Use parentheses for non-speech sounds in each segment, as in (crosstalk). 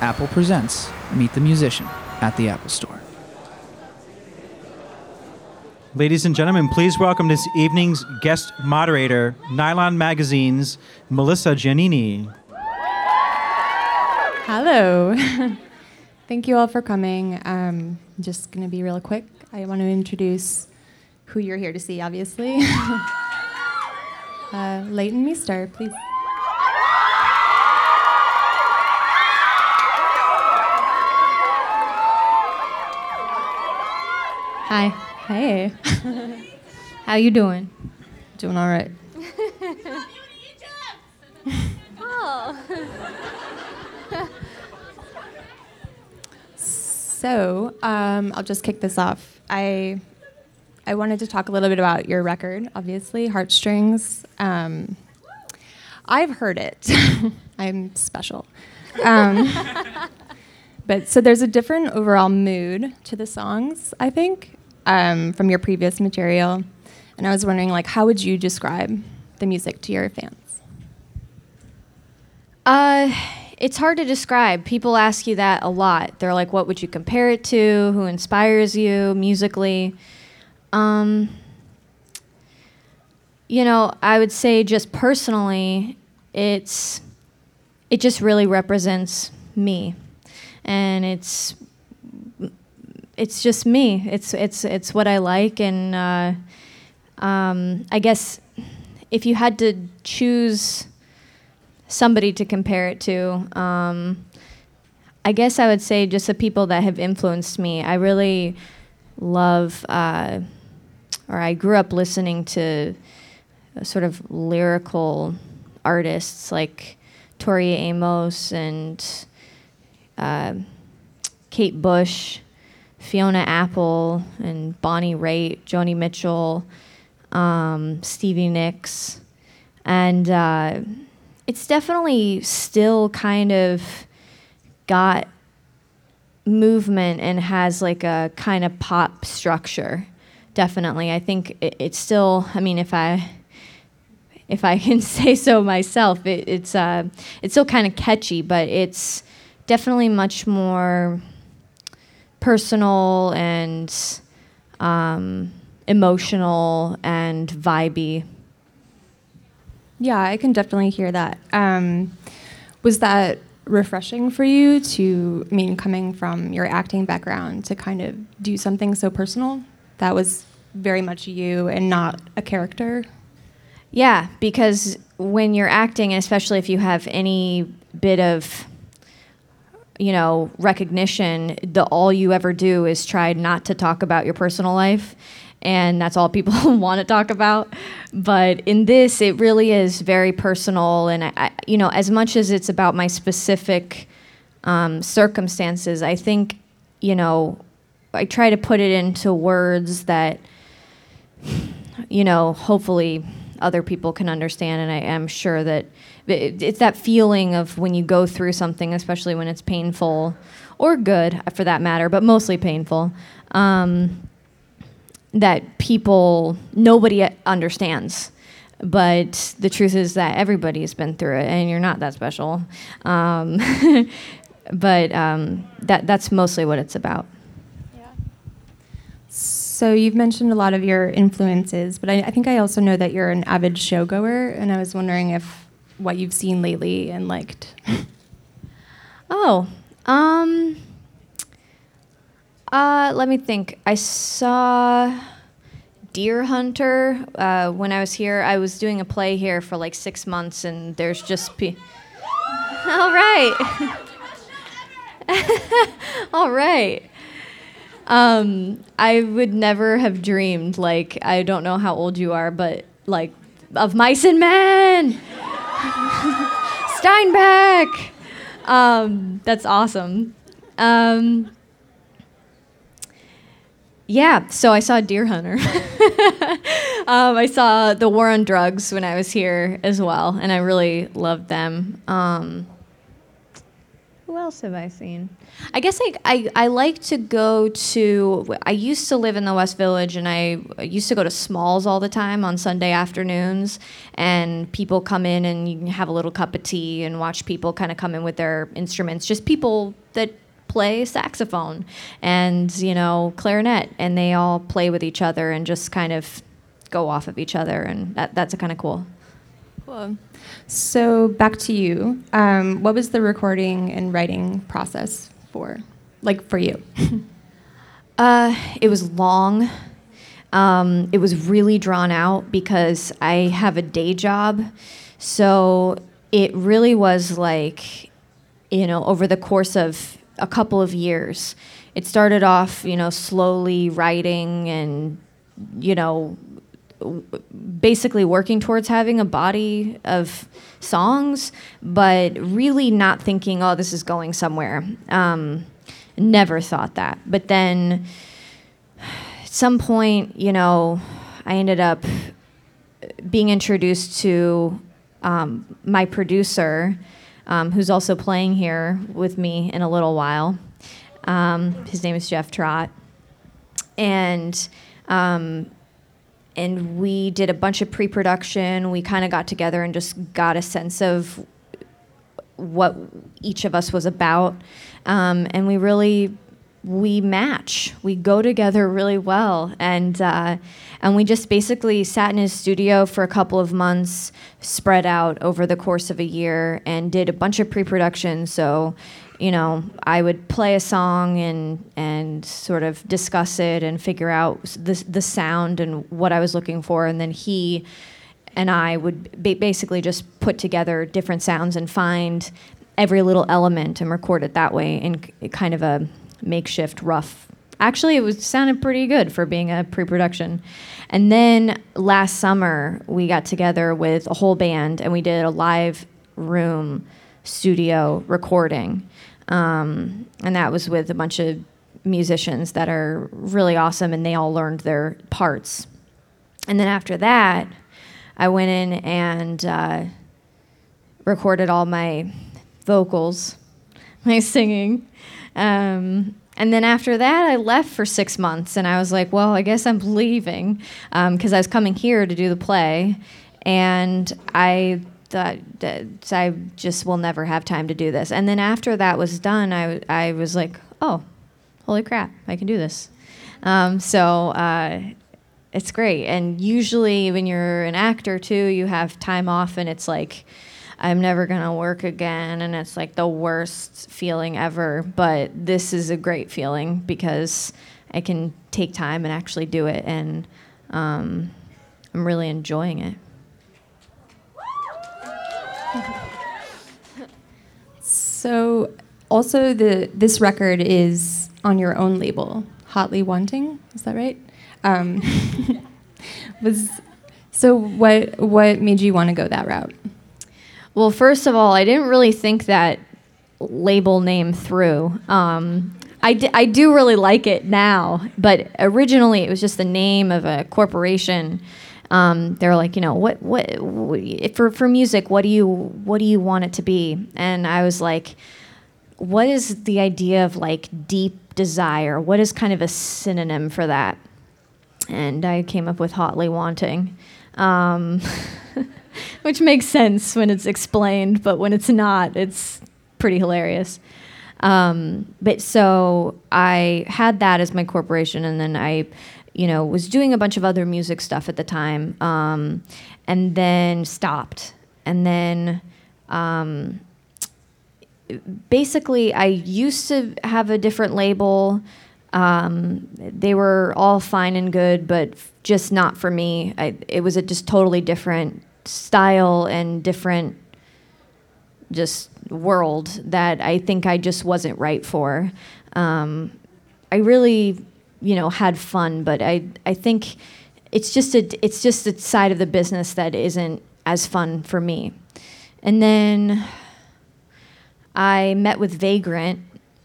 Apple presents Meet the Musician at the Apple Store. Ladies and gentlemen, please welcome this evening's guest moderator, Nylon Magazine's Melissa Giannini. Hello. (laughs) Thank you all for coming. Um, I'm just going to be real quick. I want to introduce who you're here to see, obviously. (laughs) uh, Leighton Meester, please. Hi. Hey. (laughs) How you doing? Doing all right. (laughs) So um, I'll just kick this off. I I wanted to talk a little bit about your record, obviously, Heartstrings. Um, I've heard it. (laughs) I'm special. Um, but so there's a different overall mood to the songs, I think, um, from your previous material. And I was wondering, like, how would you describe the music to your fans? Uh, it's hard to describe. People ask you that a lot. They're like, "What would you compare it to? Who inspires you musically?" Um, you know, I would say just personally, it's it just really represents me, and it's it's just me. It's it's it's what I like, and uh, um, I guess if you had to choose somebody to compare it to, um, I guess I would say just the people that have influenced me. I really love, uh, or I grew up listening to sort of lyrical artists like Tori Amos and uh, Kate Bush, Fiona Apple, and Bonnie Raitt, Joni Mitchell, um, Stevie Nicks, and uh, it's definitely still kind of got movement and has like a kind of pop structure. Definitely, I think it, it's still. I mean, if I if I (laughs) can say so myself, it, it's uh, it's still kind of catchy, but it's definitely much more personal and um, emotional and vibey. Yeah, I can definitely hear that. Um, was that refreshing for you to, I mean, coming from your acting background, to kind of do something so personal that was very much you and not a character? Yeah, because when you're acting, especially if you have any bit of you know recognition the all you ever do is try not to talk about your personal life and that's all people (laughs) want to talk about. But in this it really is very personal and I, I you know as much as it's about my specific um, circumstances i think you know i try to put it into words that you know hopefully other people can understand and i am sure that it- it's that feeling of when you go through something especially when it's painful or good for that matter but mostly painful um, that people nobody understands. But the truth is that everybody's been through it and you're not that special. Um, (laughs) but um, that that's mostly what it's about. Yeah. So you've mentioned a lot of your influences, but I, I think I also know that you're an avid showgoer, and I was wondering if what you've seen lately and liked. oh um uh let me think i saw Deerhunter uh, when i was here i was doing a play here for like six months and there's just pe- all right (laughs) all right um, I would never have dreamed, like, I don't know how old you are, but like, of Mice and Men! (laughs) Steinbeck! Um, that's awesome. Um, yeah, so I saw Deerhunter. (laughs) um, I saw The War on Drugs when I was here as well, and I really loved them. Um, else have I seen? I guess I, I, I like to go to. I used to live in the West Village, and I used to go to Smalls all the time on Sunday afternoons. And people come in, and you can have a little cup of tea and watch people kind of come in with their instruments. Just people that play saxophone and you know clarinet, and they all play with each other and just kind of go off of each other, and that, that's kind of cool. Cool. So back to you. Um, what was the recording and writing process for, like for you? (laughs) Uh, it was long. Um, it was really drawn out because I have a day job. So it really was like, you know, over the course of a couple of years. It started off, you know, slowly writing and, you know, basically working towards having a body of songs, but really not thinking, oh, this is going somewhere. Um, never thought that. But then at some point, you know, I ended up being introduced to um, my producer, um, who's also playing here with me in a little while. Um, his name is Jeff Trott. And um, and we did a bunch of pre-production. We kind of got together and just got a sense of what each of us was about, um, and we really we match. We go together really well, and uh, and we just basically sat in his studio for a couple of months, spread out over the course of a year, and did a bunch of pre-production. So you know, I would play a song and and sort of discuss it and figure out the the sound and what I was looking for, and then he and I would ba- basically just put together different sounds and find every little element and record it that way in kind of a makeshift rough. Actually, it was sounded pretty good for being a pre-production. And then last summer, we got together with a whole band and we did a live room studio recording um, and that was with a bunch of musicians that are really awesome, and they all learned their parts. And then after that, I went in and uh, recorded all my vocals, (laughs) my singing. Um, and then after that, I left for six months, and I was like, well, I guess I'm leaving because um, I was coming here to do the play. And I that I just will never have time to do this. And then after that was done, I, I was like, oh, holy crap, I can do this. Um, so uh, it's great. And usually when you're an actor too, you have time off and it's like, I'm never going to work again. And it's like the worst feeling ever. But this is a great feeling because I can take time and actually do it. And um, I'm really enjoying it. So, also the this record is on your own label, Hotly Wanting. Is that right? Um, (laughs) was so what what made you want to go that route? Well, first of all, I didn't really think that label name through. Um, I, d- I do really like it now, but originally it was just the name of a corporation um, they're like, you know, what, what, what, for for music, what do you what do you want it to be? And I was like, what is the idea of like deep desire? What is kind of a synonym for that? And I came up with hotly wanting. Um, (laughs) which makes sense when it's explained, but when it's not, it's pretty hilarious. Um, but so I had that as my corporation, and then I you know, was doing a bunch of other music stuff at the time, um, and then stopped. And then um, basically, I used to have a different label. Um, they were all fine and good, but just not for me. I, it was a just totally different style and different just world that I think I just wasn't right for. Um, I really you know had fun but i i think it's just a it's just a side of the business that isn't as fun for me. And then i met with vagrant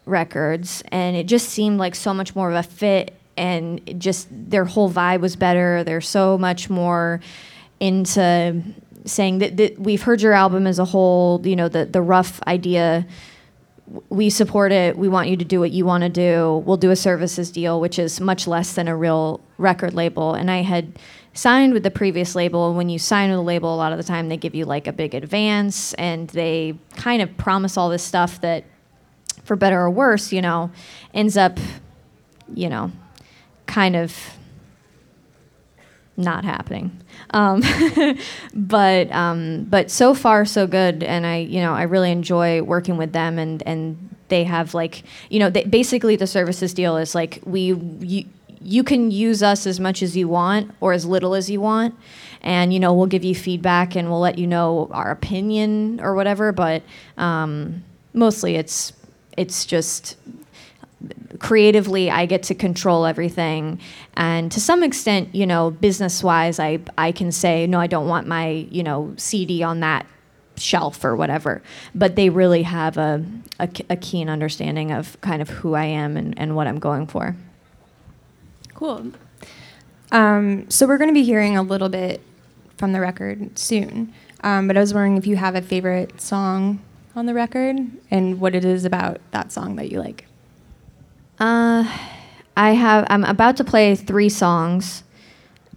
records and it just seemed like so much more of a fit and just their whole vibe was better. They're so much more into saying that, that we've heard your album as a whole you know the the rough idea we support it. We want you to do what you want to do. We'll do a services deal, which is much less than a real record label. And I had signed with the previous label. When you sign with a label, a lot of the time they give you like a big advance and they kind of promise all this stuff that, for better or worse, you know, ends up, you know, kind of not happening. Um, (laughs) but um, but so far so good, and I you know I really enjoy working with them, and and they have like you know they, basically the services deal is like we you, you can use us as much as you want or as little as you want. And you know we'll give you feedback and we'll let you know our opinion or whatever. But um, mostly it's it's just creatively I get to control everything and to some extent you know business wise I I can say no I don't want my you know CD on that shelf or whatever but they really have a, a, a keen understanding of kind of who I am and, and what I'm going for Cool. Um, so we're going to be hearing a little bit from the record soon, um, but I was wondering if you have a favorite song on the record and what it is about that song that you like. Uh, I have. I'm about to play three songs.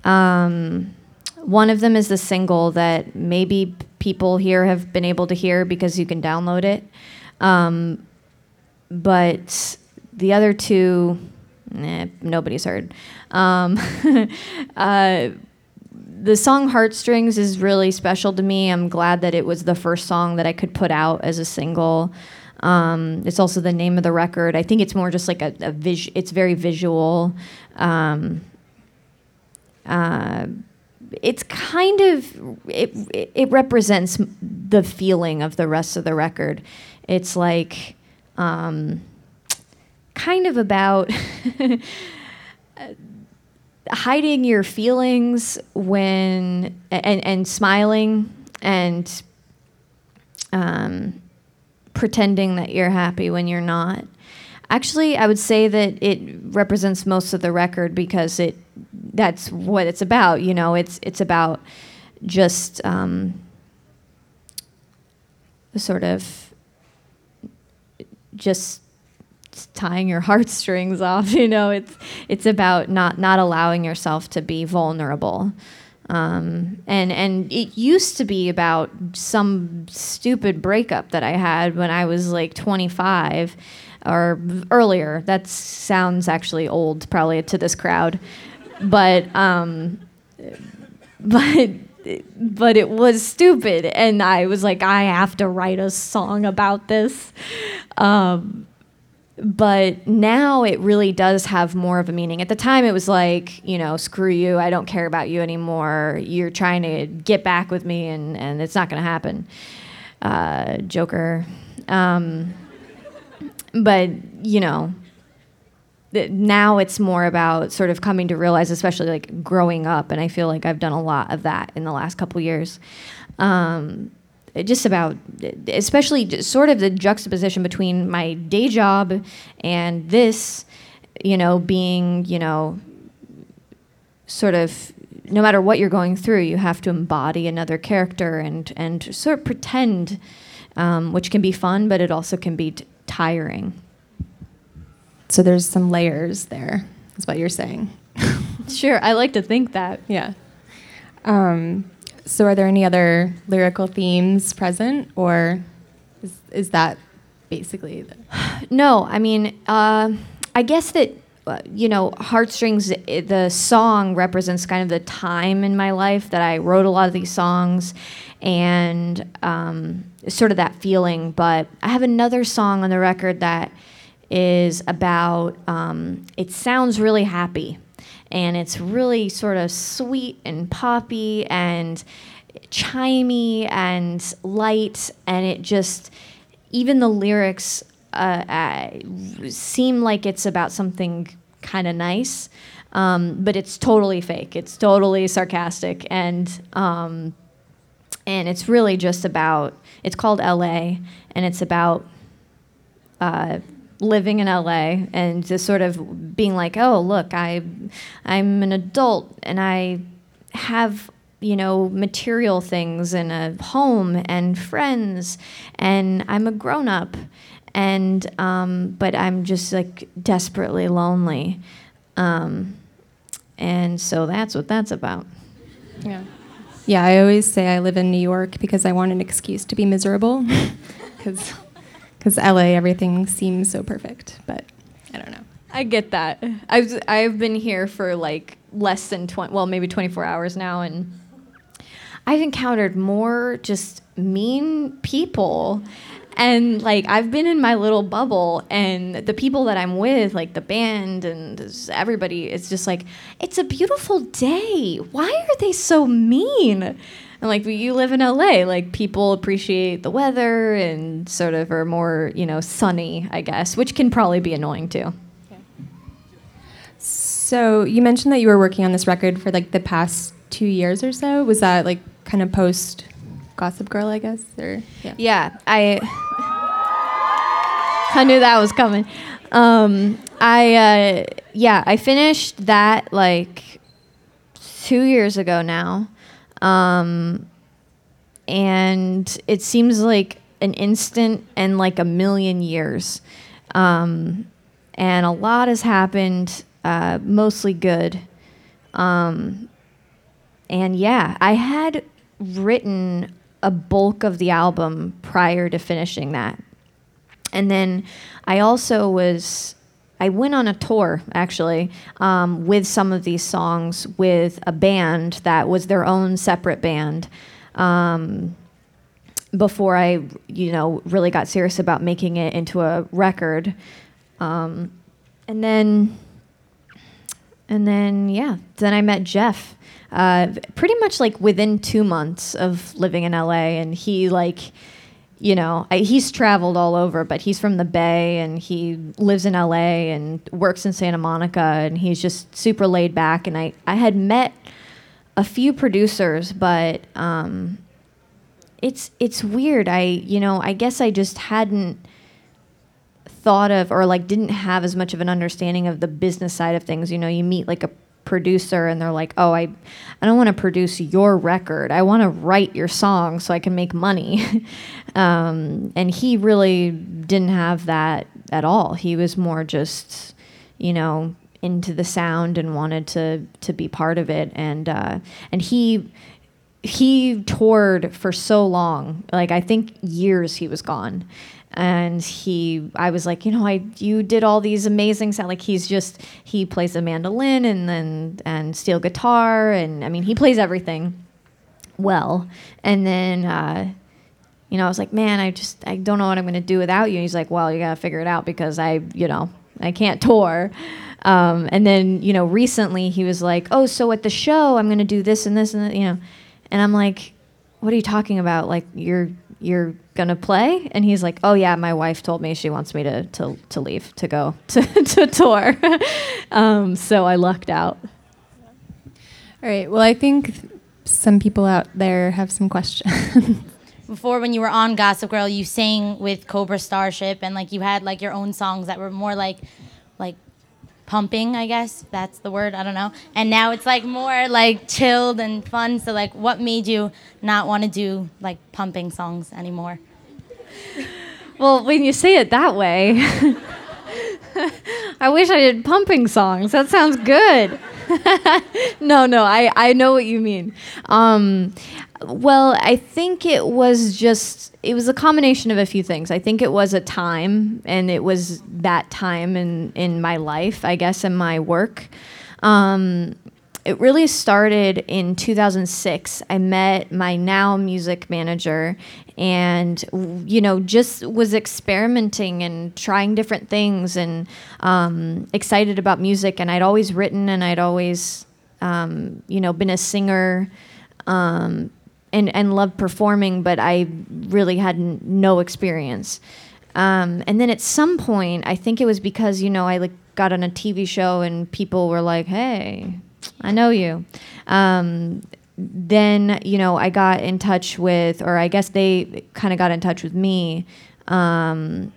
Um, one of them is the single that maybe people here have been able to hear because you can download it. Um, but the other two nah, nobody's heard. Um, (laughs) uh, the song Heartstrings is really special to me. I'm glad that it was the first song that I could put out as a single. Um, it's also the name of the record. I think it's more just like a, a vis- it's very visual. Um, uh, it's kind of it, it represents the feeling of the rest of the record. It's like um, kind of about (laughs) hiding your feelings when and and smiling and um, pretending that you're happy when you're not. Actually, I would say that it represents most of the record because it that's what it's about. You know, it's it's about just um, sort of just tying your (laughs) heartstrings off. You know, it's it's about not not allowing yourself to be vulnerable. Um, and and it used to be about some stupid breakup that I had when I was like 25 or earlier. That sounds actually old, probably to this crowd, but um, (laughs) but but it was stupid, and I was like, I have to write a song about this. Um, but now it really does have more of a meaning. At the time, it was like, you know, screw you, I don't care about you anymore. You're trying to get back with me, and, and it's not going to happen. Uh, Joker. Um, but, you know, now it's more about sort of coming to realize, especially like growing up, and I feel like I've done a lot of that in the last couple years. Um, just about, especially sort of the juxtaposition between my day job and this, you know, being, you know, sort of no matter what you're going through, you have to embody another character and and sort of pretend, um, which can be fun, but it also can be t- tiring. So there's some layers there. Is what you're saying. sure, I like to think that. Yeah. Um, so, are there any other lyrical themes present, or is, is that basically? The (sighs) no, I mean, uh, I guess that uh, you know, heartstrings. The song represents kind of the time in my life that I wrote a lot of these songs, and um, sort of that feeling. But I have another song on the record that is about. Um, it sounds really happy and it's really sort of sweet and poppy and chimey and light and it just even the lyrics uh, uh, seem like it's about something kind of nice um, but it's totally fake. It's totally sarcastic and um, and it's really just about it's called la and it's about uh, living in LA and just sort of being like, oh, look, I, I'm an adult and I have you know material things and a home and friends and I'm a grown up and um, but I'm just like desperately lonely, um, and so that's what that's about. Yeah. Yeah, I always say I live in New York because I want an excuse to be miserable. (laughs) Because LA, everything seems so perfect, but I don't know. I get that. I've I've been here for like less than 20, well, maybe 24 hours now, and I've encountered more just mean people. And like I've been in my little bubble, and the people that I'm with, like the band and everybody, it's just like it's a beautiful day. Why are they so mean? And like you live in LA, like people appreciate the weather and sort of are more, you know, sunny, I guess, which can probably be annoying too. So you mentioned that you were working on this record for like the past two years or so. Was that like kind of post Gossip Girl, I guess? Or yeah. Yeah, I I knew that was coming. Um, I uh, yeah, I finished that like two years ago now, um, and it seems like an instant and like a million years. Um, and a lot has happened uh, mostly good. Um, and yeah, I had written a bulk of the album prior to finishing that. And then I also was, I went on a tour actually um, with some of these songs with a band that was their own separate band. Um, before I, you know, really got serious about making it into a record. Um, and then and then, yeah, then I met Jeff. Uh, pretty much like within two months of living in LA, and he like, you know, I, he's traveled all over, but he's from the Bay and he lives in LA and works in Santa Monica, and he's just super laid back. And I, I had met a few producers, but um, it's it's weird. I you know, I guess I just hadn't thought of or like didn't have as much of an understanding of the business side of things. You know, you meet like a producer and they're like, "Oh, I I don't want to produce your record. I want to write your song so I can make money." (laughs) um, and he really didn't have that at all. He was more just, you know, into the sound and wanted to to be part of it and uh, and he he toured for so long like i think years he was gone and he i was like you know i you did all these amazing sound like he's just he plays the mandolin and then and steel guitar and i mean he plays everything well. And then uh, you know i was like man i just i don't know what i'm going to do without you. And he's like well you got to figure it out because i you know i can't tour. Um, and then you know recently he was like oh so at the show i'm going to do this and this and that, you know. And i'm like what are you talking about? Like you're you're gonna play and he's like oh yeah my wife told me she wants me to to, to leave to go (laughs) to, to tour (laughs) um, so i lucked out All right. Well, I think some people out there have some questions. (laughs) Before, when you were on Gossip Girl, you sang with Cobra Starship, and like you had like your own songs that were more like, like pumping, I guess that's the word. I don't know. And now it's like more like chilled and fun. So like, what made you not want to do like pumping songs anymore? (laughs) well when you say it that way (laughs) i wish i did pumping songs that sounds good (laughs) no no i i know what you mean um, well i think it was just it was a combination of a few things i think it was a time and it was that time in in my life i guess in my work um, it really started in 2006. I met my now music manager and, you know, just was experimenting and trying different things and um, excited about music. And I'd always written and I'd always, um, you know, been a singer. Um, and, and loved performing, but I really had n- no experience. Um, and then at some point, I think it was because you know I like got on a TV show and people were like, "Hey, I know you." Um, then you know I got in touch with, or I guess they kind of got in touch with me. Um,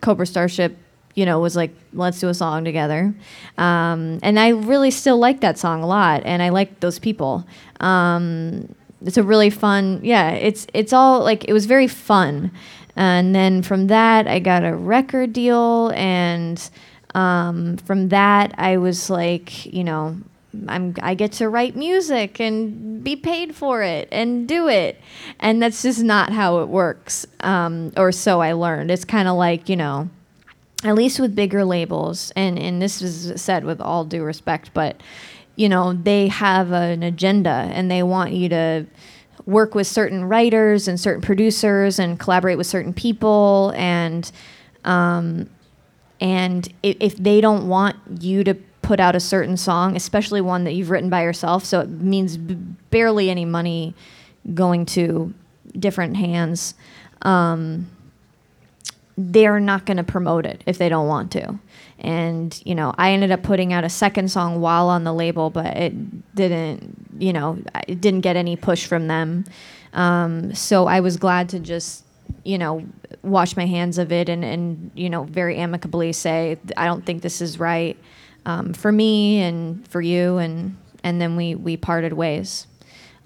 Cobra Starship, you know, was like, "Let's do a song together," um, and I really still like that song a lot, and I like those people. Um, it's a really fun, yeah. It's it's all like it was very fun And then from that, I got a record deal. And um, from that, I was like, you know, I'm, I get to write music and be paid for it and do it. And that's just not how it works. Um, or so I learned. It's kind of like, you know, at least with bigger labels, and, and this is said with all due respect, but you know, they have an agenda and they want you to work with certain writers and certain producers and collaborate with certain people and um, and if, if they don't want you to put out a certain song, especially one that you've written by yourself, so it means b- barely any money going to different hands. Um, they're not going to promote it if they don't want to. And, you know, I ended up putting out a second song while on the label, but it didn't, you know, it didn't get any push from them. Um, so I was glad to just, you know, wash my hands of it and, and you know, very amicably say, I don't think this is right um, for me and for you. And, and then we, we parted ways.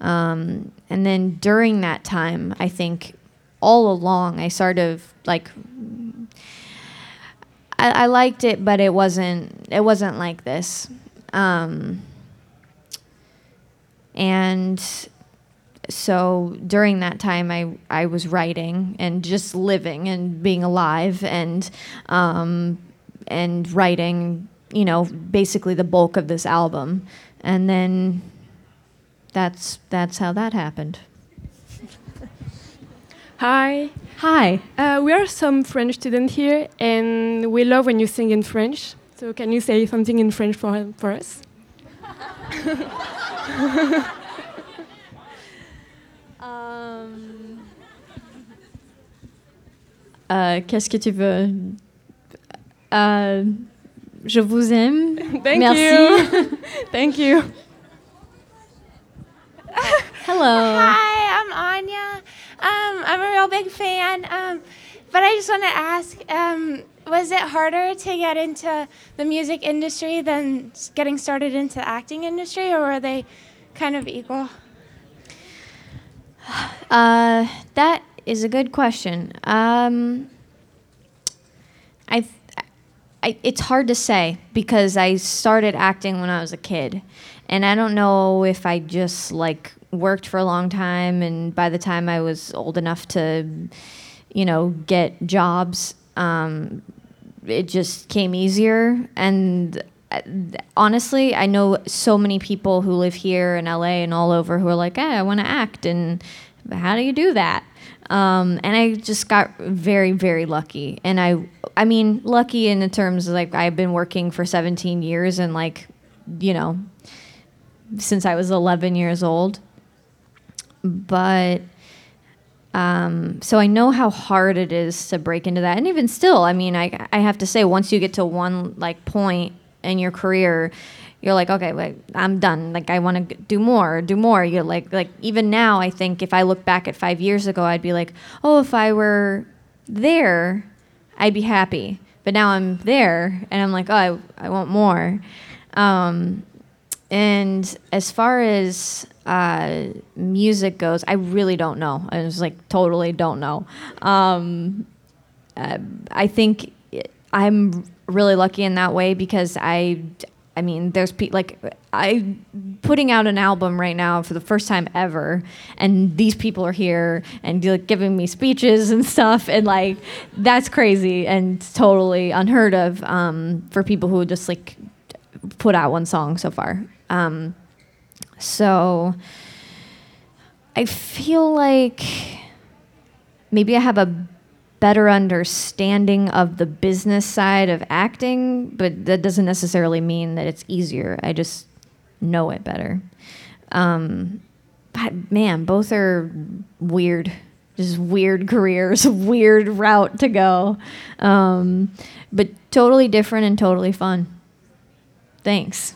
Um, and then during that time, I think all along, I sort of like I, I liked it, but it wasn't it wasn't like this. Um, and so during that time, I I was writing and just living and being alive and um, and writing. You know, basically the bulk of this album, and then that's that's how that happened. Hi. Hi. Uh, we are some French students here, and we love when you sing in French. So, can you say something in French for, for us? (laughs) Um, euh, Qu'est-ce que tu veux Euh, Je vous aime. (laughs) Thank Merci. you. (laughs) Thank you. Hello. Hi, I'm Anya. Um, I'm a real big fan. Um, but I just want to ask um, was it harder to get into the music industry than getting started into the acting industry, or were they kind of equal? Uh, that is a good question. Um, I, I, it's hard to say because I started acting when I was a kid, and I don't know if I just like worked for a long time, and by the time I was old enough to, you know, get jobs, um, it just came easier. And uh, honestly, I know so many people who live here in LA and all over who are like, "Hey, I want to act," and how do you do that? Um, and I just got very, very lucky. And I, I mean, lucky in the terms of like I've been working for 17 years and like, you know, since I was 11 years old. But um, so I know how hard it is to break into that, and even still, I mean, I I have to say, once you get to one like point in your career, you're like, okay, I'm done. Like I want to do more, do more. You're like, like even now, I think if I look back at five years ago, I'd be like, oh, if I were there, I'd be happy. But now I'm there, and I'm like, oh, I, I want more. Um, and as far as uh, music goes, I really don't know. I was like totally don't know. Um, uh, I think I'm really lucky in that way because I, I mean, there's pe- like I putting out an album right now for the first time ever, and these people are here and like, giving me speeches and stuff, and like that's crazy and totally unheard of um, for people who just like put out one song so far. Um, so I feel like maybe I have a better understanding of the business side of acting, but that doesn't necessarily mean that it's easier. I just know it better. Um, but man, both are weird. Just weird careers, (laughs) weird route to go. Um, but totally different and totally fun. Thanks.